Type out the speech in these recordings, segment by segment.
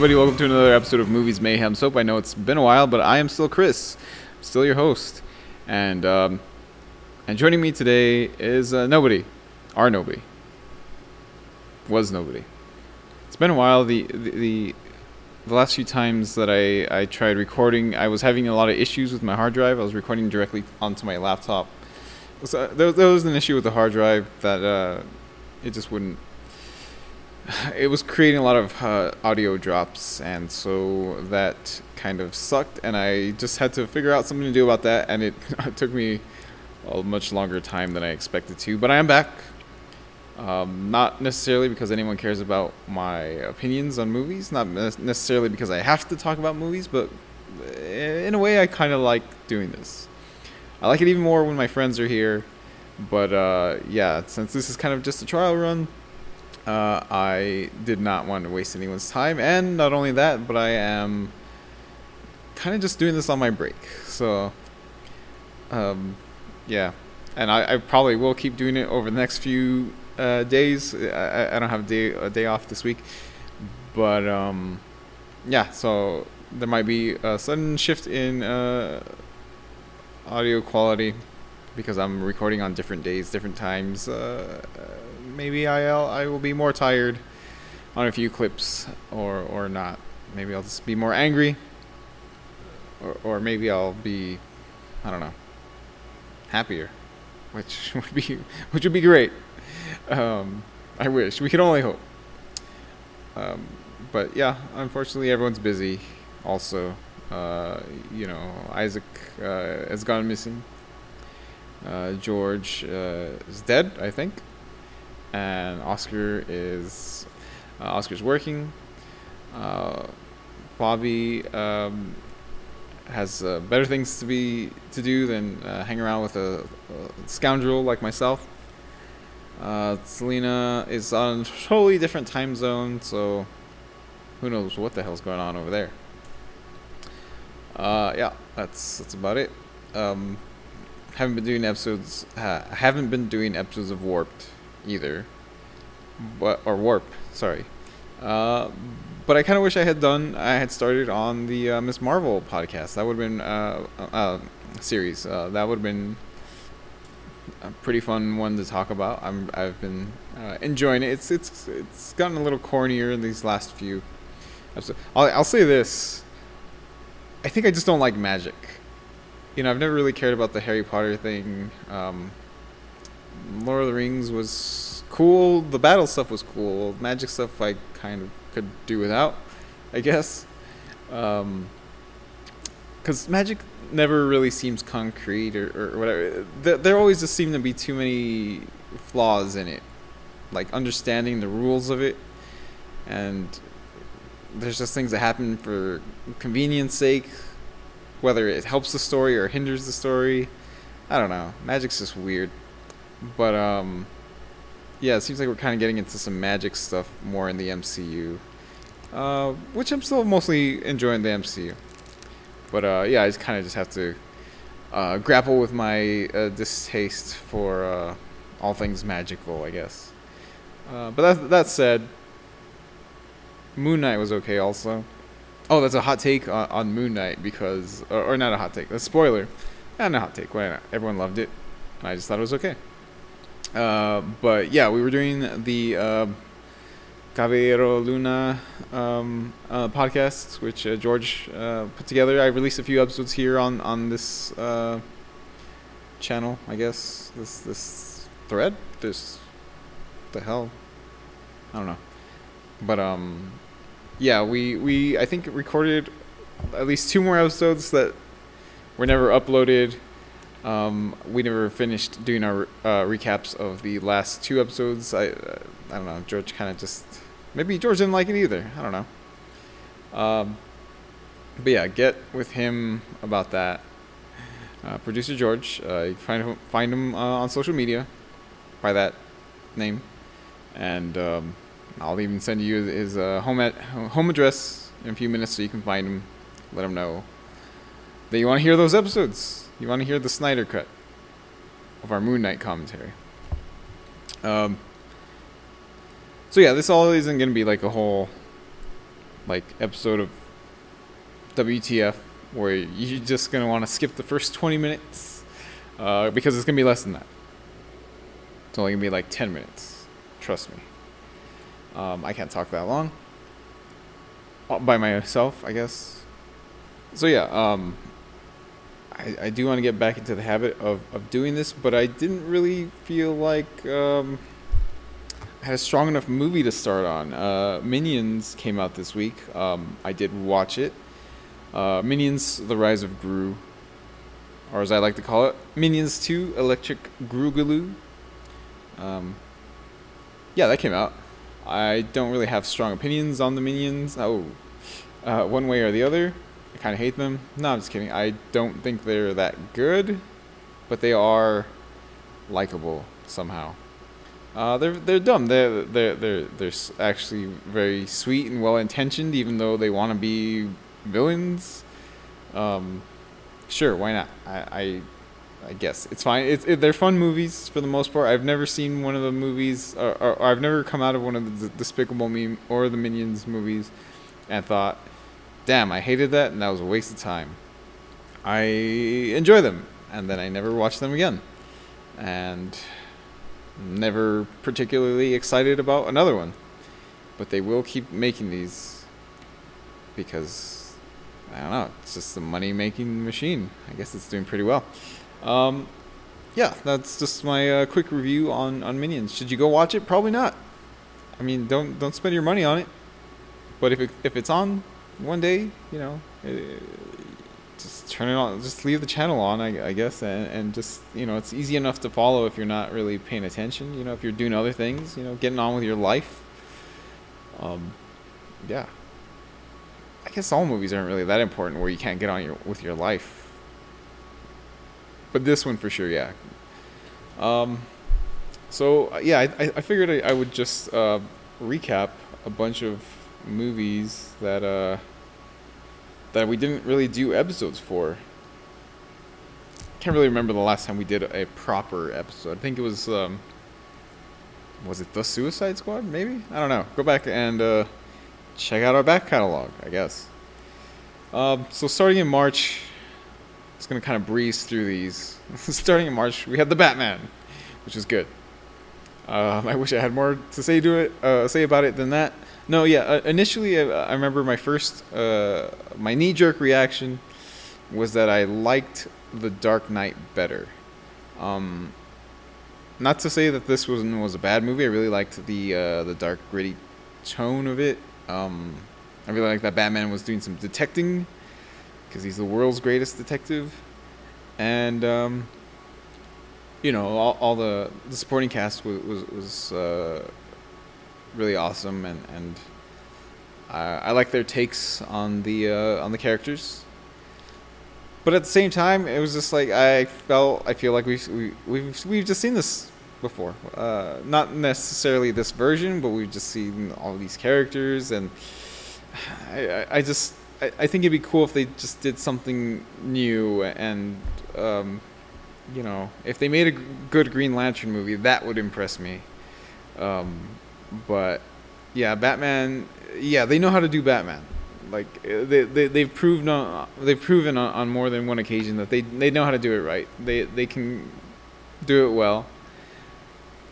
everybody? Welcome to another episode of Movies Mayhem Soap. I know it's been a while, but I am still Chris, still your host, and um, and joining me today is uh, nobody, our nobody, was nobody. It's been a while. The, the the the last few times that I I tried recording, I was having a lot of issues with my hard drive. I was recording directly onto my laptop. So there, there was an issue with the hard drive that uh, it just wouldn't it was creating a lot of uh, audio drops, and so that kind of sucked. And I just had to figure out something to do about that, and it took me a much longer time than I expected to. But I am back. Um, not necessarily because anyone cares about my opinions on movies, not necessarily because I have to talk about movies, but in a way, I kind of like doing this. I like it even more when my friends are here. But uh, yeah, since this is kind of just a trial run, uh, I did not want to waste anyone's time, and not only that, but I am kind of just doing this on my break. So, um, yeah, and I, I, probably will keep doing it over the next few uh, days. I, I, don't have a day a day off this week, but um, yeah, so there might be a sudden shift in uh, audio quality because I'm recording on different days, different times. Uh, maybe I'll I will be more tired on a few clips, or or not. Maybe I'll just be more angry, or or maybe I'll be, I don't know, happier, which would be which would be great. Um, I wish we could only hope. Um, but yeah, unfortunately, everyone's busy. Also, uh, you know, Isaac uh, has gone missing. Uh, George uh, is dead, I think and Oscar is uh, Oscar's working. Uh, Bobby um, has uh, better things to be to do than uh, hang around with a, a scoundrel like myself. Uh, Selena is on a totally different time zone, so who knows what the hell's going on over there. Uh, yeah, that's that's about it. Um, haven't been doing episodes. Haven't been doing episodes of Warped either, but or Warp, sorry. Uh, but I kind of wish I had done. I had started on the uh, Miss Marvel podcast. That would have been uh, uh series. Uh, that would have been a pretty fun one to talk about. I'm I've been uh, enjoying it. It's it's it's gotten a little cornier in these last few episodes. I'll I'll say this. I think I just don't like magic. You know, I've never really cared about the Harry Potter thing. Um, Lord of the Rings was cool. The battle stuff was cool. Magic stuff I kind of could do without, I guess. Because um, magic never really seems concrete or, or whatever. There, there always just seem to be too many flaws in it. Like understanding the rules of it. And there's just things that happen for convenience sake. Whether it helps the story or hinders the story. I don't know. Magic's just weird. But um, yeah, it seems like we're kind of getting into some magic stuff more in the MCU, uh, which I'm still mostly enjoying the MCU. But uh, yeah, I just kind of just have to uh, grapple with my uh, distaste for uh, all things magical, I guess. Uh, but that that said, Moon Knight was okay also. Oh, that's a hot take on, on Moon Knight because, or, or, not a hot take, a spoiler. Not a hot take. Why not? Everyone loved it. I just thought it was okay. Uh, but yeah, we were doing the uh, Caballero Luna um, uh, podcast, which uh, George uh, put together. I released a few episodes here on on this uh, channel, I guess. This this thread, this the hell, I don't know. But um, yeah, we we I think recorded at least two more episodes that were never uploaded. Um, we never finished doing our uh, recaps of the last two episodes. I uh, I don't know. George kind of just maybe George didn't like it either. I don't know. Um, but yeah, get with him about that. Uh, Producer George, uh, you find him, find him uh, on social media by that name, and um, I'll even send you his uh, home at home address in a few minutes so you can find him. Let him know that you want to hear those episodes. You want to hear the Snyder cut of our Moon Knight commentary. Um, so yeah, this all isn't going to be like a whole like episode of WTF where you're just gonna want to skip the first 20 minutes uh, because it's gonna be less than that. It's only gonna be like 10 minutes. Trust me. Um, I can't talk that long Uh, by myself, I guess. So yeah, um, I, I do want to get back into the habit of, of doing this, but I didn't really feel like um, I had a strong enough movie to start on. Uh, Minions came out this week. Um, I did watch it. Uh, Minions: The Rise of Gru, or as I like to call it, Minions 2: Electric Groogaloo. Um, yeah, that came out. I don't really have strong opinions on the Minions. Oh, uh, one way or the other. I kind of hate them. No, I'm just kidding. I don't think they're that good, but they are likable somehow. Uh, they're they're dumb. They're they're they're they're actually very sweet and well intentioned, even though they want to be villains. Um, sure, why not? I I, I guess it's fine. It's it, they're fun movies for the most part. I've never seen one of the movies, or, or, or I've never come out of one of the Despicable Me or the Minions movies, and thought, "Damn, I hated that, and that was a waste of time." I enjoy them, and then I never watch them again, and never particularly excited about another one. But they will keep making these because I don't know, it's just a money making machine. I guess it's doing pretty well. Um, yeah, that's just my uh, quick review on, on Minions. Should you go watch it? Probably not. I mean, don't don't spend your money on it. But if it, if it's on one day, you know, eh, just turn it on. Just leave the channel on, I, I guess, and, and just you know, it's easy enough to follow if you're not really paying attention. You know, if you're doing other things, you know, getting on with your life. Um, yeah. I guess all movies aren't really that important where you can't get on your with your life. But this one for sure, yeah. Um, so uh, yeah, I I I figured I, I would just uh, recap a bunch of movies that uh that we didn't really do episodes for. Can't really remember the last time we did a proper episode. I think it was um was it the Suicide Squad? Maybe I don't know. Go back and uh, check out our back catalog. I guess. Um, so starting in March, it's gonna kind of breeze through these. starting in March, we had the Batman, which is good. Um, I wish I had more to say to it, uh, say about it than that. No, yeah. Uh, initially, I, I remember my first, uh, my knee-jerk reaction was that I liked the Dark Knight better. Um, not to say that this was was a bad movie. I really liked the uh, the dark, gritty tone of it. Um, I really liked that Batman was doing some detecting because he's the world's greatest detective, and um, you know all, all the the supporting cast was was, was uh, really awesome, and and I, I like their takes on the uh, on the characters. But at the same time, it was just like I felt I feel like we've we, we've we've just seen this before. Uh, not necessarily this version, but we've just seen all these characters, and I, I, I just I, I think it'd be cool if they just did something new and um, you know if they made a good Green Lantern movie, that would impress me. Um, but yeah, Batman. Yeah, they know how to do Batman. Like uh, they they they've proven on they've proven on, on more than one occasion that they they know how to do it right. They they can do it well.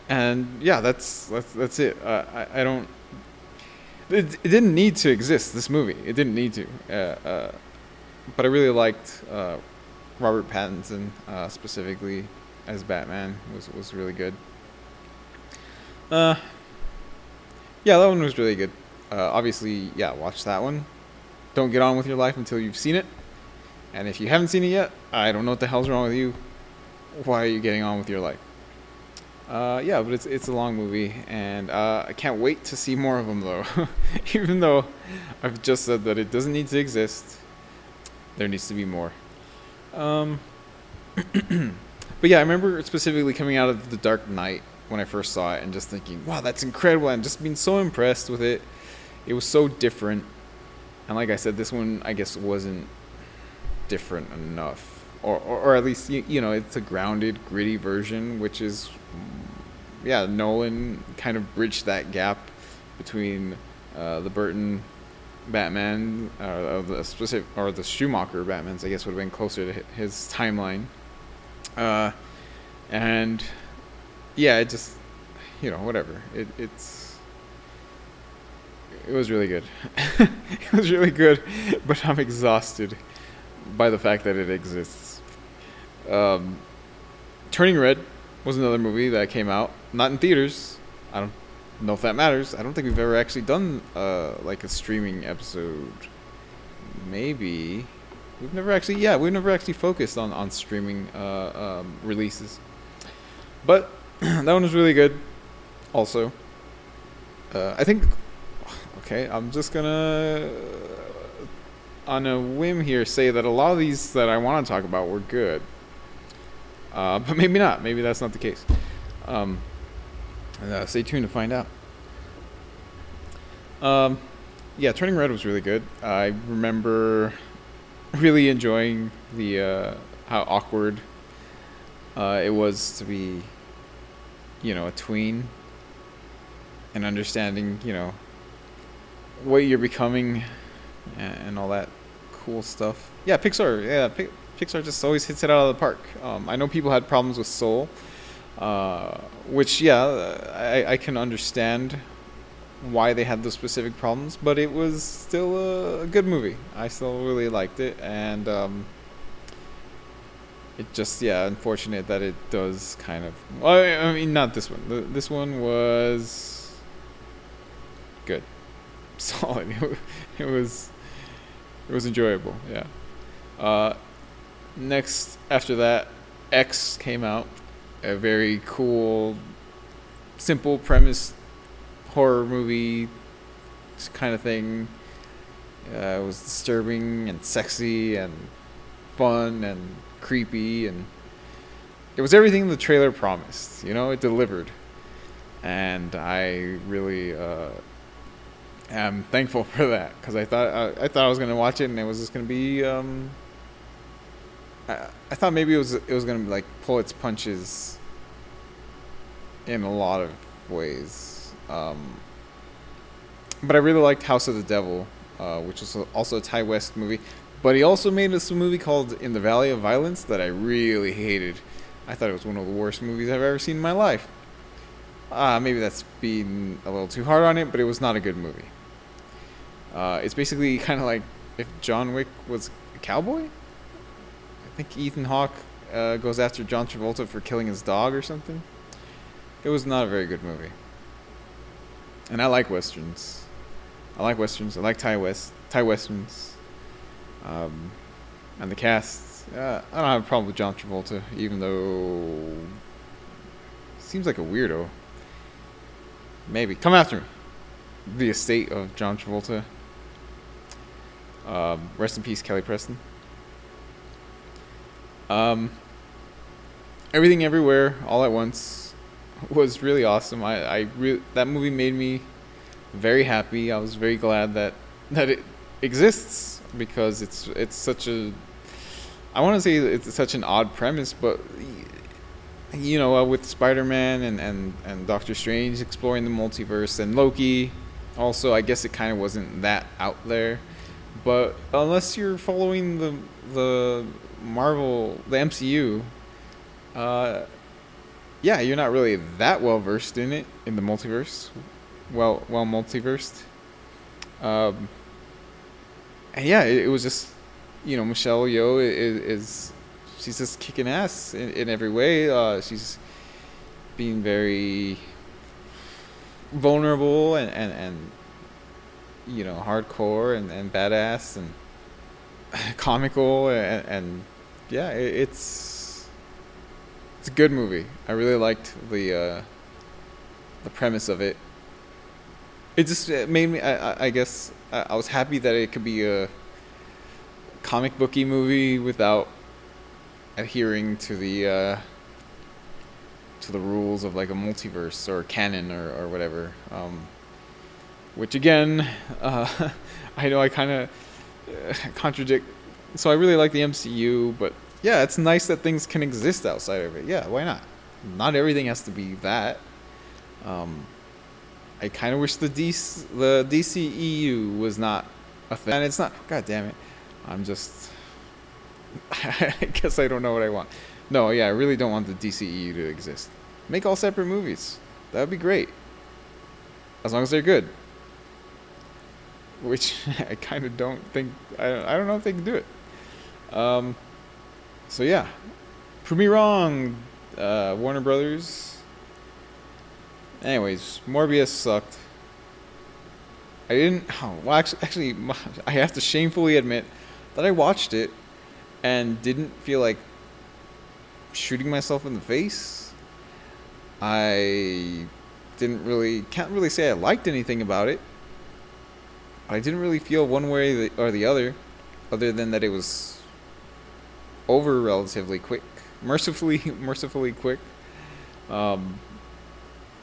And yeah, that's that's that's it. Uh, I I don't. It, it didn't need to exist. This movie, it didn't need to. Uh, uh, but I really liked uh, Robert Pattinson uh, specifically as Batman. was was really good. Uh, yeah, that one was really good. Uh, obviously, yeah, watch that one. Don't get on with your life until you've seen it. And if you haven't seen it yet, I don't know what the hell's wrong with you. Why are you getting on with your life? Uh, yeah, but it's it's a long movie, and uh, I can't wait to see more of them though. Even though I've just said that it doesn't need to exist, there needs to be more. Um, but yeah, I remember specifically coming out of The Dark Knight when I first saw it and just thinking, wow, that's incredible, and just being so impressed with it. It was so different, and like I said, this one I guess wasn't different enough, or or, or at least you, you know it's a grounded, gritty version, which is yeah, Nolan kind of bridged that gap between uh, the Burton Batman, uh, the specific or the Schumacher Batman's, I guess would have been closer to his timeline. Uh, and yeah, it just you know whatever. It, it's it was really good. it was really good, but I'm exhausted by the fact that it exists. Um, Turning Red was another movie that came out, not in theaters. I don't know if that matters. I don't think we've ever actually done uh, like a streaming episode. Maybe we've never actually, yeah, we've never actually focused on on streaming uh, um, releases. But that one was really good. Also, uh, I think. Okay, I'm just gonna, on a whim here, say that a lot of these that I want to talk about were good. Uh, but maybe not. Maybe that's not the case. Um, uh, stay tuned to find out. Um, yeah, Turning Red was really good. I remember really enjoying the uh, how awkward uh, it was to be, you know, a tween, and understanding, you know, what you're becoming, and, and all that cool stuff. Yeah, Pixar. Yeah, Pixar just always hits it out of the park. Um, I know people had problems with Soul, uh, which yeah, I, I can understand why they had those specific problems, but it was still a good movie. I still really liked it, and um, it just yeah, unfortunate that it does kind of. I mean, not this one. this one was good, solid. It was it was enjoyable. Yeah. Uh, next after that, X came out, a very cool, simple premise horror movie kind of thing. Uh, it was disturbing and sexy and fun and creepy and it was everything the trailer promised. You know, it delivered, and I really uh, am thankful for that because I thought I, I, thought I was gonna watch it and it was just gonna be um, I, I thought maybe it was it was gonna like pull its punches in a lot of ways. Um, but I really liked House of the Devil, uh, which was also a Ti West movie. But he also made a movie called In the Valley of Violence that I really hated. I thought it was one of the worst movies I've ever seen in my life. Uh, maybe that's being a little too hard on it, but it was not a good movie. Uh, it's basically kind of like if John Wick was a cowboy think Ethan Hawke uh, goes after John Travolta for killing his dog or something. It was not a very good movie. And I like westerns. I like westerns. I like Ti West, Ti westerns. Um, and the cast. Uh, I don't have a problem with John Travolta, even though seems like a weirdo. Maybe come after me. The estate of John Travolta. Um, rest in peace, Kelly Preston. Um, everything everywhere all at once was really awesome. I, I that movie made me very happy. I was very glad that that it exists because it's it's such a I want to say it's such an odd premise, but you know, uh, with Spider-Man and, and, and Doctor Strange exploring the multiverse and Loki, also I guess it kind of wasn't that out there. But unless you're following the the Marvel, the MCU, uh, yeah, you're not really that well versed in it in the multiverse. Well, well multiversed. Um, and yeah, it, it, was just, you know, Michelle Yeoh is, is she's just kicking ass in, in every way. Uh, she's being very vulnerable and, and, and you know hardcore and, and badass and comical and, and yeah, it, it's it's a good movie. I really liked the uh, the premise of it. It just it made me. I, I guess I was happy that it could be a comic booky movie without adhering to the uh, to the rules of like a multiverse or canon or or whatever. Um, which again, uh, I know I kind of contradict. So I really like the MCU, but yeah, it's nice that things can exist outside of it. Yeah, why not? Not everything has to be that. Um, I kind of wish the DC the DCEU was not a thing. And it's not. God damn it. I'm just. I guess I don't know what I want. No, yeah, I really don't want the DCEU to exist. Make all separate movies. That would be great. As long as they're good. Which I kind of don't think. I don't, I don't know if they can do it. Um, so yeah, prove me wrong, uh, Warner Brothers. Anyways, Morbius sucked. I didn't. Oh, well, actually, actually, I have to shamefully admit that I watched it and didn't feel like shooting myself in the face. I didn't really can't really say I liked anything about it. I didn't really feel one way or the other, other than that it was over relatively quick, mercifully mercifully quick. Um,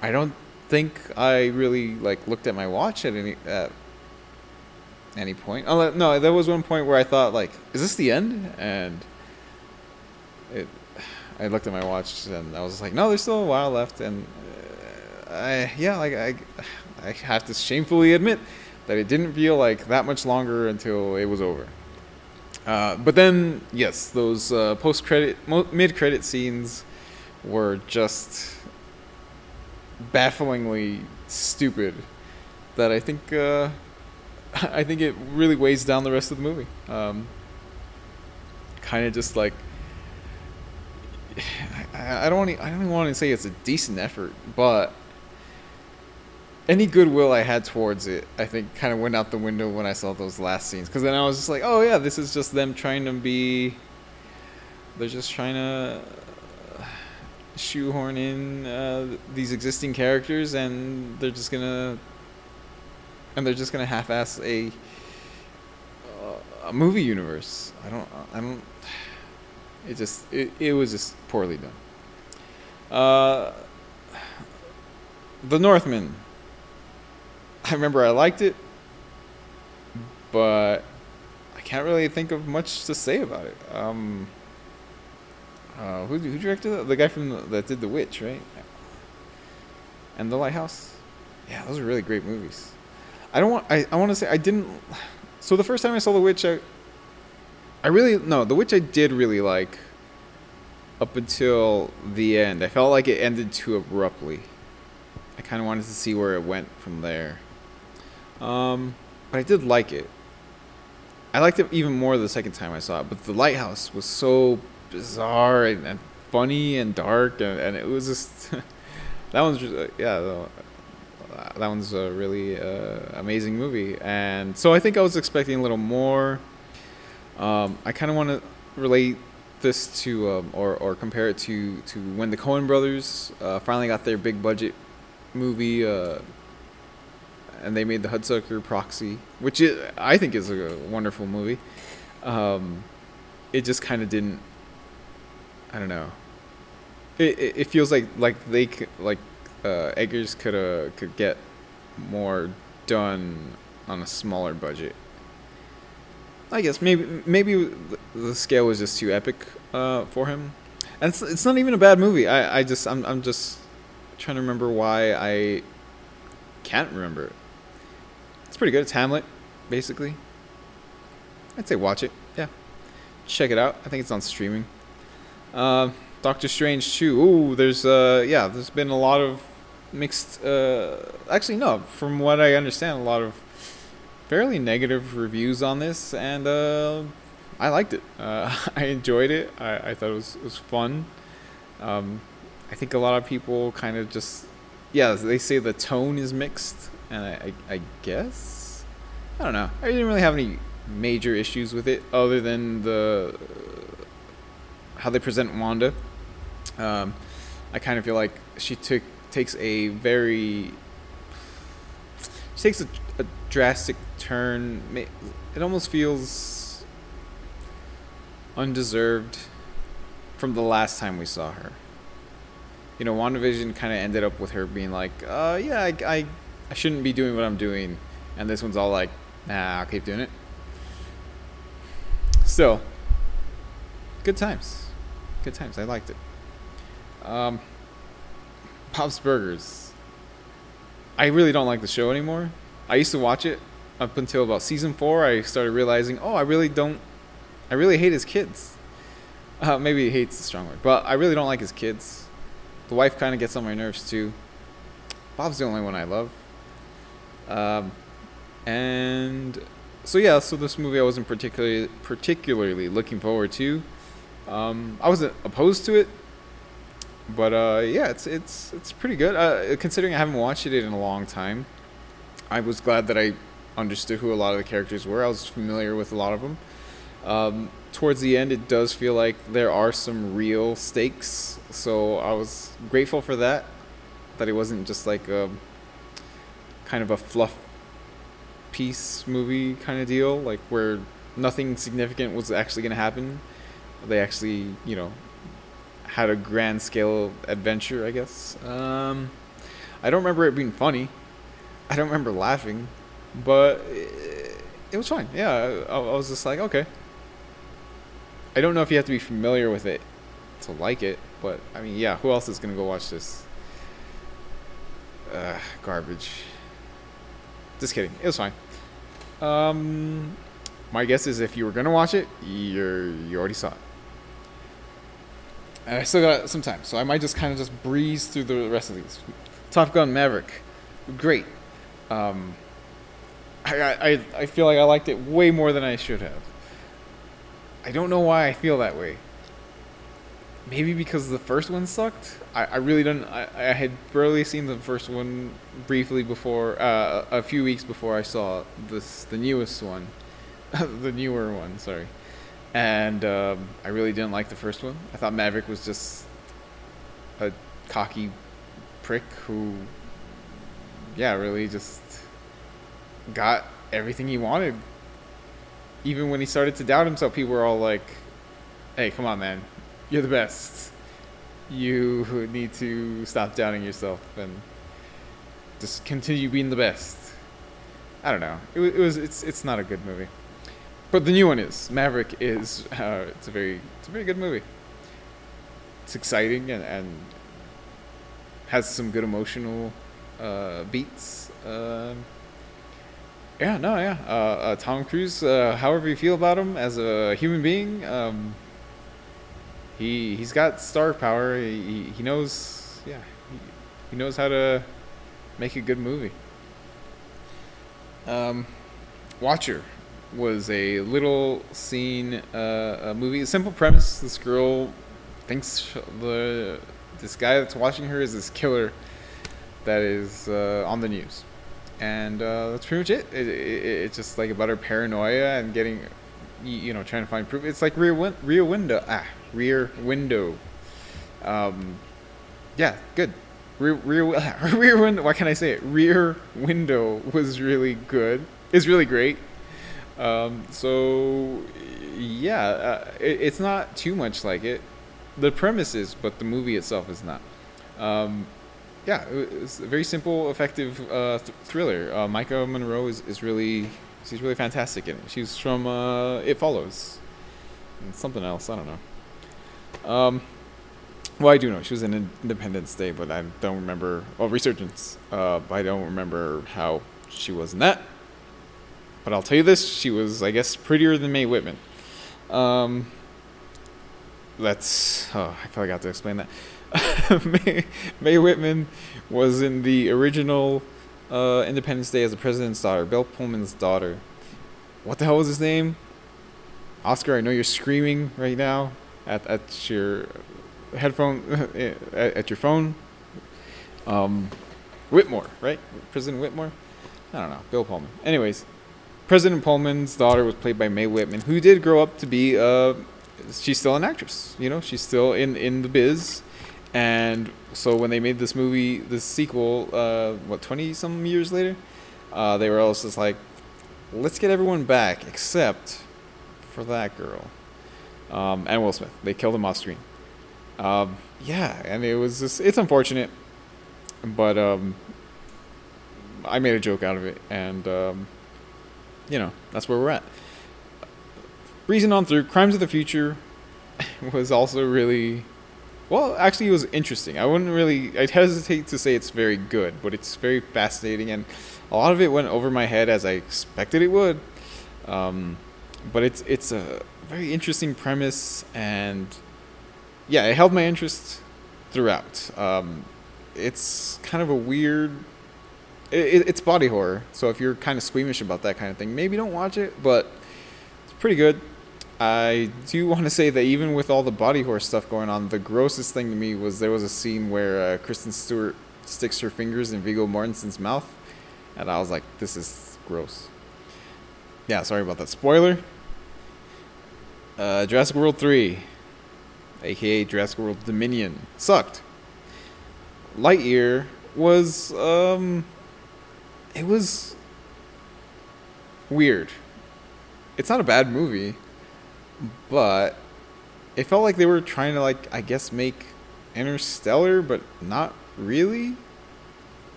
I don't think I really like looked at my watch at any at any point. Oh no, there was one point where I thought like, is this the end? And it, I looked at my watch and I was like, no, there's still a while left. And uh, I yeah, like I I have to shamefully admit that it didn't feel like that much longer until it was over. Uh, but then, yes, those uh, post-credit, mid-credit scenes were just bafflingly stupid that I think uh, I think it really weighs down the rest of the movie. Um, kind of just like I, I don't want I don't even want to say it's a decent effort, but any goodwill I had towards it, I think, kind of went out the window when I saw those last scenes. Because then I was just like, oh yeah, this is just them trying to be. They're just trying to shoehorn in uh, these existing characters, and they're just gonna and they're just gonna half-ass a a movie universe. I don't. I don't. It just. It, it was just poorly done. Uh, the Northman. I remember I liked it, but I can't really think of much to say about it. Um, uh, who, who directed that? The guy from the, that did The Witch, right? And The Lighthouse. Yeah, those are really great movies. I don't want. I, I want to say I didn't. So the first time I saw The Witch, I. I really no The Witch I did really like. Up until the end, I felt like it ended too abruptly. I kind of wanted to see where it went from there. Um, but I did like it. I liked it even more the second time I saw it. But The Lighthouse was so bizarre and, and funny and dark, and, and, it was just that one's just, yeah, that one's a really uh, amazing movie. And so I think I was expecting a little more. Um, I kind of want to relate this to um, or or compare it to to when the Coen Brothers uh, finally got their big budget movie. Uh, and they made the Hudsucker Proxy, which is, I think is a wonderful movie. Um, it just kind of didn't I don't know. It, it, it feels like like they like uh, Eggers could uh, could get more done on a smaller budget. I guess maybe maybe the scale was just too epic uh, for him, and it's, it's not even a bad movie. I, I just I'm I'm just trying to remember why I can't remember it. It's pretty good. It's Hamlet, basically. I'd say watch it. Yeah, check it out. I think it's on streaming. Uh, Doctor Strange 2. Ooh, there's uh yeah, there's been a lot of mixed uh actually no, from what I understand a lot of fairly negative reviews on this and uh I liked it. Uh, I enjoyed it. I, I thought it was it was fun. Um, I think a lot of people kind of just yeah, they say the tone is mixed and I, I, I guess I don't know. I didn't really have any major issues with it other than the how they present Wanda. Um, I kind of feel like she took takes a very she takes a, a drastic turn. It almost feels undeserved from the last time we saw her. You know, WandaVision kind of ended up with her being like, uh, yeah, I, I, I shouldn't be doing what I'm doing. And this one's all like, nah, I'll keep doing it. Still, good times good times. I liked it. Um, Bob's Burgers. I really don't like the show anymore. I used to watch it up until about season four, I started realizing, oh, I really don't, I really hate his kids. Uh, maybe he hate's a strong word, but I really don't like his kids. The wife kind of gets on my nerves too. Bob's the only one I love. Um, and so yeah, so this movie I wasn't particularly particularly looking forward to. Um, I wasn't opposed to it, but uh, yeah, it's it's it's pretty good. Uh, considering I haven't watched it in a long time, I was glad that I understood who a lot of the characters were. I was familiar with a lot of them. Um, towards the end, it does feel like there are some real stakes, so I was grateful for that. That it wasn't just like a kind of a fluff piece movie kind of deal, like where nothing significant was actually going to happen. They actually, you know, had a grand scale adventure, I guess. Um, I don't remember it being funny. I don't remember laughing, but it, it was fine. Yeah, I, I was just like, okay. I don't know if you have to be familiar with it to like it, but I mean, yeah, who else is gonna go watch this? Uh, garbage. Just kidding. It was fine. Um, my guess is if you were gonna watch it, you're you already saw it. And I still got some time, so I might just kind of just breeze through the rest of these. Top Gun Maverick, great. Um, I, I I feel like I liked it way more than I should have. I don't know why I feel that way. Maybe because the first one sucked. I, I really don't. I, I had barely seen the first one briefly before, uh, a few weeks before I saw this the newest one, the newer one. Sorry, and um, I really didn't like the first one. I thought Maverick was just a cocky prick who, yeah, really just got everything he wanted. Even when he started to doubt himself, people were all like, "Hey, come on, man, you're the best. You need to stop doubting yourself and just continue being the best." I don't know. It, it was. It's. It's not a good movie, but the new one is. Maverick is. Uh, it's a very. It's a very good movie. It's exciting and, and has some good emotional uh, beats. Um, yeah, no, yeah. Uh, uh, Tom Cruise, uh, however you feel about him as a human being, um, he he's got star power. He he knows, yeah, he, he knows how to make a good movie. Um, Watcher was a little scene, uh, a movie, a simple premise. This girl thinks the this guy that's watching her is this killer that is uh, on the news and uh, that's pretty much it. It, it. It's just like about her paranoia and getting, you know, trying to find proof. It's like Rear win- Rear Window. Ah, Rear Window. Um, yeah, good. Rear Rear Rear Window. Why can't I say it? Rear Window was really good. It's really great. Um, so yeah, uh, it, it's not too much like it. The premise is, but the movie itself is not. Um, yeah, it's a very simple, effective uh, th- thriller. Uh, Maika Monroe is, is really she's really fantastic in it. She's from uh, It Follows, and something else I don't know. Um, well, I do know she was in Independence Day, but I don't remember. Well, Resurgence. Uh, I don't remember how she was in that. But I'll tell you this: she was, I guess, prettier than Mae Whitman. Um, that's. Oh, I feel like I have to explain that. Mae Whitman was in the original uh, Independence Day as the president's daughter, Bill Pullman's daughter. What the hell was his name? Oscar, I know you're screaming right now at, at your headphone, at, at your phone. Um, Whitmore, right? President Whitmore? I don't know. Bill Pullman. Anyways, President Pullman's daughter was played by Mae Whitman, who did grow up to be, uh, she's still an actress. You know, she's still in, in the biz and so when they made this movie, this sequel, uh, what twenty some years later, uh, they were also just like, let's get everyone back except for that girl, um, and Will Smith. They killed him off screen. Um, yeah, and it was just it's unfortunate, but um, I made a joke out of it, and um, you know that's where we're at. Reason on through, Crimes of the Future was also really well, actually, it was interesting. I wouldn't really. I'd hesitate to say it's very good, but it's very fascinating, and A lot of it went over my head as I expected it would. Um, but it's it's a very interesting premise, and yeah, it held my interest throughout. Um, it's kind of a weird. It, it's body horror, so if you're kind of squeamish about that kind of thing, maybe don't watch it. But it's pretty good. I do want to say that even with all the body horror stuff going on, the grossest thing to me was there was a scene where uh, Kristen Stewart sticks her fingers in Viggo Mortensen's mouth, and I was like, "This is gross." Yeah, sorry about that spoiler. Uh, Jurassic World three, aka Jurassic World Dominion, sucked. Lightyear was um, it was weird. It's not a bad movie but it felt like they were trying to like I guess make Interstellar, but not really.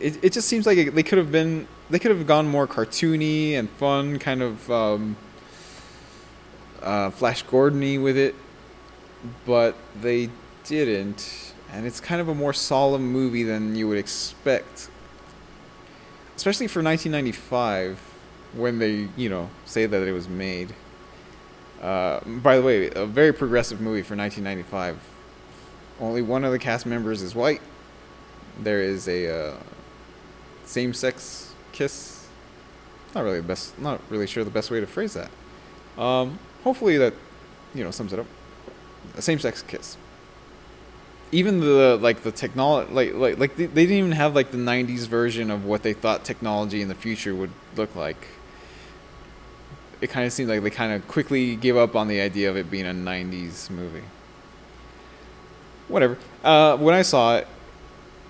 It it just seems like it, they could have been they could have gone more cartoony and fun, kind of um, uh, Flash Gordony with it, but they didn't, and it's kind of a more solemn movie than you would expect, especially for 1995 when they you know say that it was made. Uh, by the way, a very progressive movie for 1995. Only one of the cast members is white. There is a uh, same-sex kiss. Not really the best. Not really sure the best way to phrase that. Um, hopefully that, you know, sums it up. A same-sex kiss. Even the like the technology like like like they, they didn't even have like the 90s version of what they thought technology in the future would look like it kind of seemed like they kind of quickly gave up on the idea of it being a 90s movie. Whatever. Uh, when I saw it,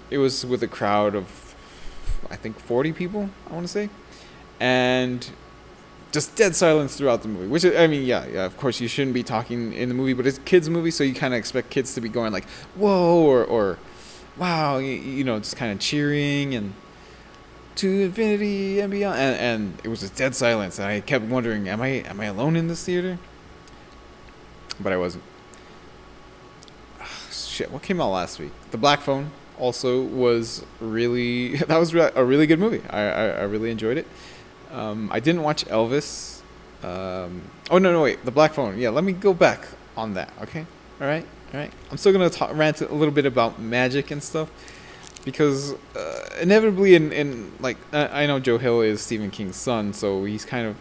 it was with a crowd of, I think, 40 people, I want to say. And just dead silence throughout the movie. Which, I mean, yeah, yeah, of course you shouldn't be talking in the movie, but it's kids' movie, so you kind of expect kids to be going like, whoa, or, or wow, you, you know, just kind of cheering and to infinity and beyond. And, and it was just dead silence and i kept wondering am i am i alone in this theater? But i wasn't. Shit what came out last week? The black phone also was really that was a really good movie. I i, I really enjoyed it. Um, i didn't watch elvis. Um, oh no no wait the black phone. Yeah let me go back on that okay? All right all right. I'm still gonna talk rant a little bit about magic and stuff because uh, inevitably in, in like I, I know Joe Hill is Stephen King's son, so he's kind of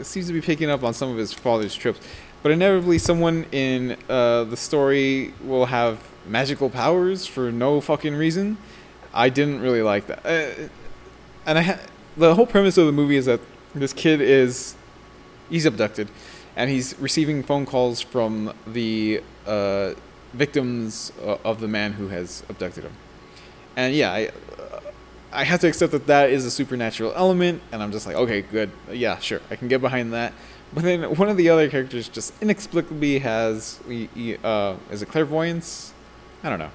uh, seems to be picking up on some of his father's trips. But inevitably, someone in uh, the story will have magical powers for no fucking reason. I didn't really like that, uh, and I ha- the whole premise of the movie is that this kid is he's abducted, and he's receiving phone calls from the uh, victims uh, of the man who has abducted him and yeah, I I have to accept that that is a supernatural element, and I'm just like, okay, good, yeah, sure, I can get behind that. But then one of the other characters just inexplicably has, uh, is it clairvoyance? I don't know.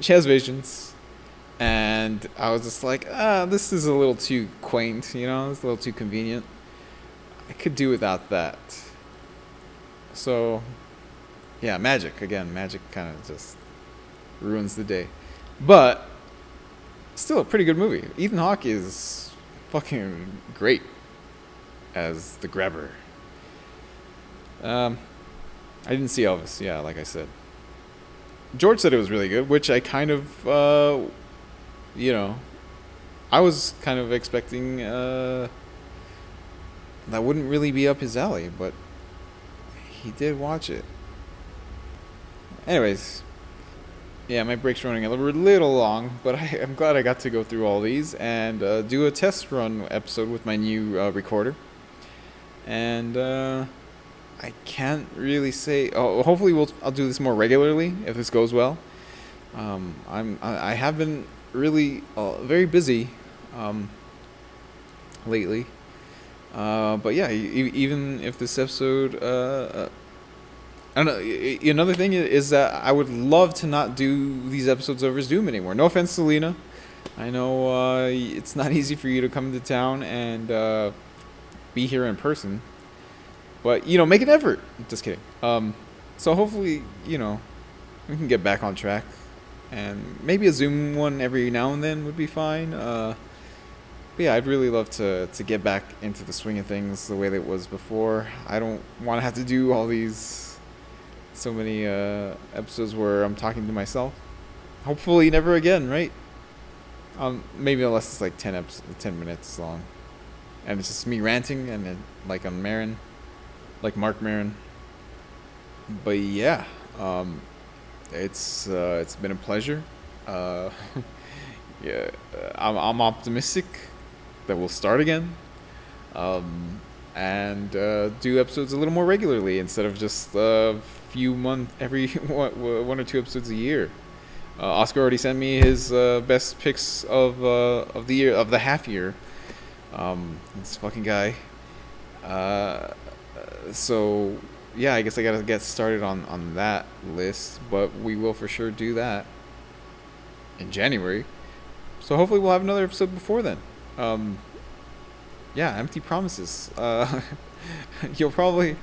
She has visions, and I was just like, ah, this is a little too quaint, you know, it's a little too convenient. I could do without that. So, yeah, magic again. Magic kind of just ruins the day. But still a pretty good movie. Ethan Hawke is fucking great as the grabber. Um, I didn't see Elvis. Yeah, like I said. George said it was really good, which I kind of, uh, you know, I was kind of expecting uh, that wouldn't really be up his alley, but he did watch it. Anyways, yeah, my break's running a little long, but I, am glad I got to go through all these and uh, do a test run episode with my new uh, recorder. And uh, I can't really say. Oh, hopefully we'll I'll do this more regularly if this goes well. Um, I'm I, I have been really uh, very busy um, lately. Uh, but yeah, even if this episode uh, Know. Another thing is that I would love to not do these episodes over Zoom anymore. No offense Selena. I know uh, it's not easy for you to come to town and uh, be here in person, but you know, make an effort. Just kidding. Um, so hopefully, you know, we can get back on track, and maybe a Zoom one every now and then would be fine. Uh, but yeah, I'd really love to to get back into the swing of things the way that it was before. I don't want to have to do all these so many uh, episodes where I'm talking to myself. Hopefully, never again, right? Um, maybe unless it's like 10 episodes, 10 minutes long, and it's just me ranting and then, like on Maron, like Marc Maron. But yeah, um, it's uh, it's been a pleasure. Uh, yeah, I'm I'm optimistic that we'll start again, um, and uh, do episodes a little more regularly instead of just a few month every one, one or two episodes a year. Uh, Oscar already sent me his uh, best picks of uh, of the year of the half year. Um, this fucking guy. Uh, so yeah, I guess I gotta get started on on that list, but we will for sure do that in January. So hopefully we'll have another episode before then. Um, yeah, empty promises. Uh, you'll probably,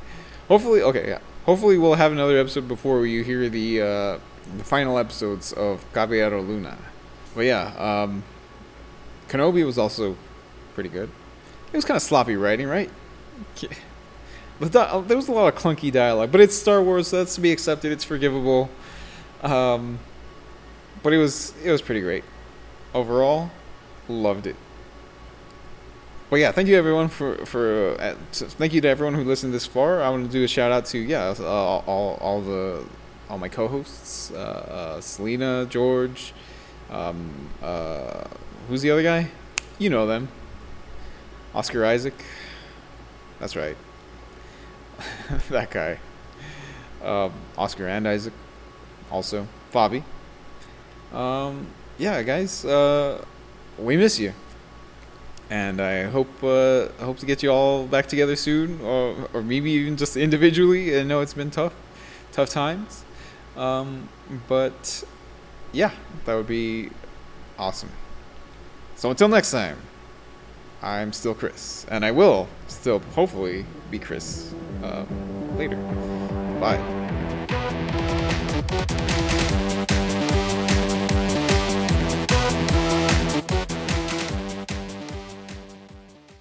hopefully, okay, yeah. Hopefully we'll have another episode before you hear the uh, the final episodes of Caballero Luna. But yeah, um, Kenobi was also pretty good. It was kind of sloppy writing, right? Di- there was a lot of clunky dialogue, but it's Star Wars, so that's to be accepted. It's forgivable. Um, but it was it was pretty great. Overall, loved it. But yeah, thank you everyone for for uh, thank you to everyone who listened this far. I want to do a shout out to yeah uh, all all the all my co-hosts, uh, uh, Selena, George, um, uh, who's the other guy? You know them. Oscar Isaac. That's right. that guy. Um, Oscar and Isaac, also Fabi. Um, yeah, guys, uh, we miss you, and I hope uh, hope to get you all back together soon, or or maybe even just individually. I know it's been tough, tough times, um, but yeah, that would be awesome. So until next time, I'm still Chris, and I will still hopefully be Chris uh, later. Bye.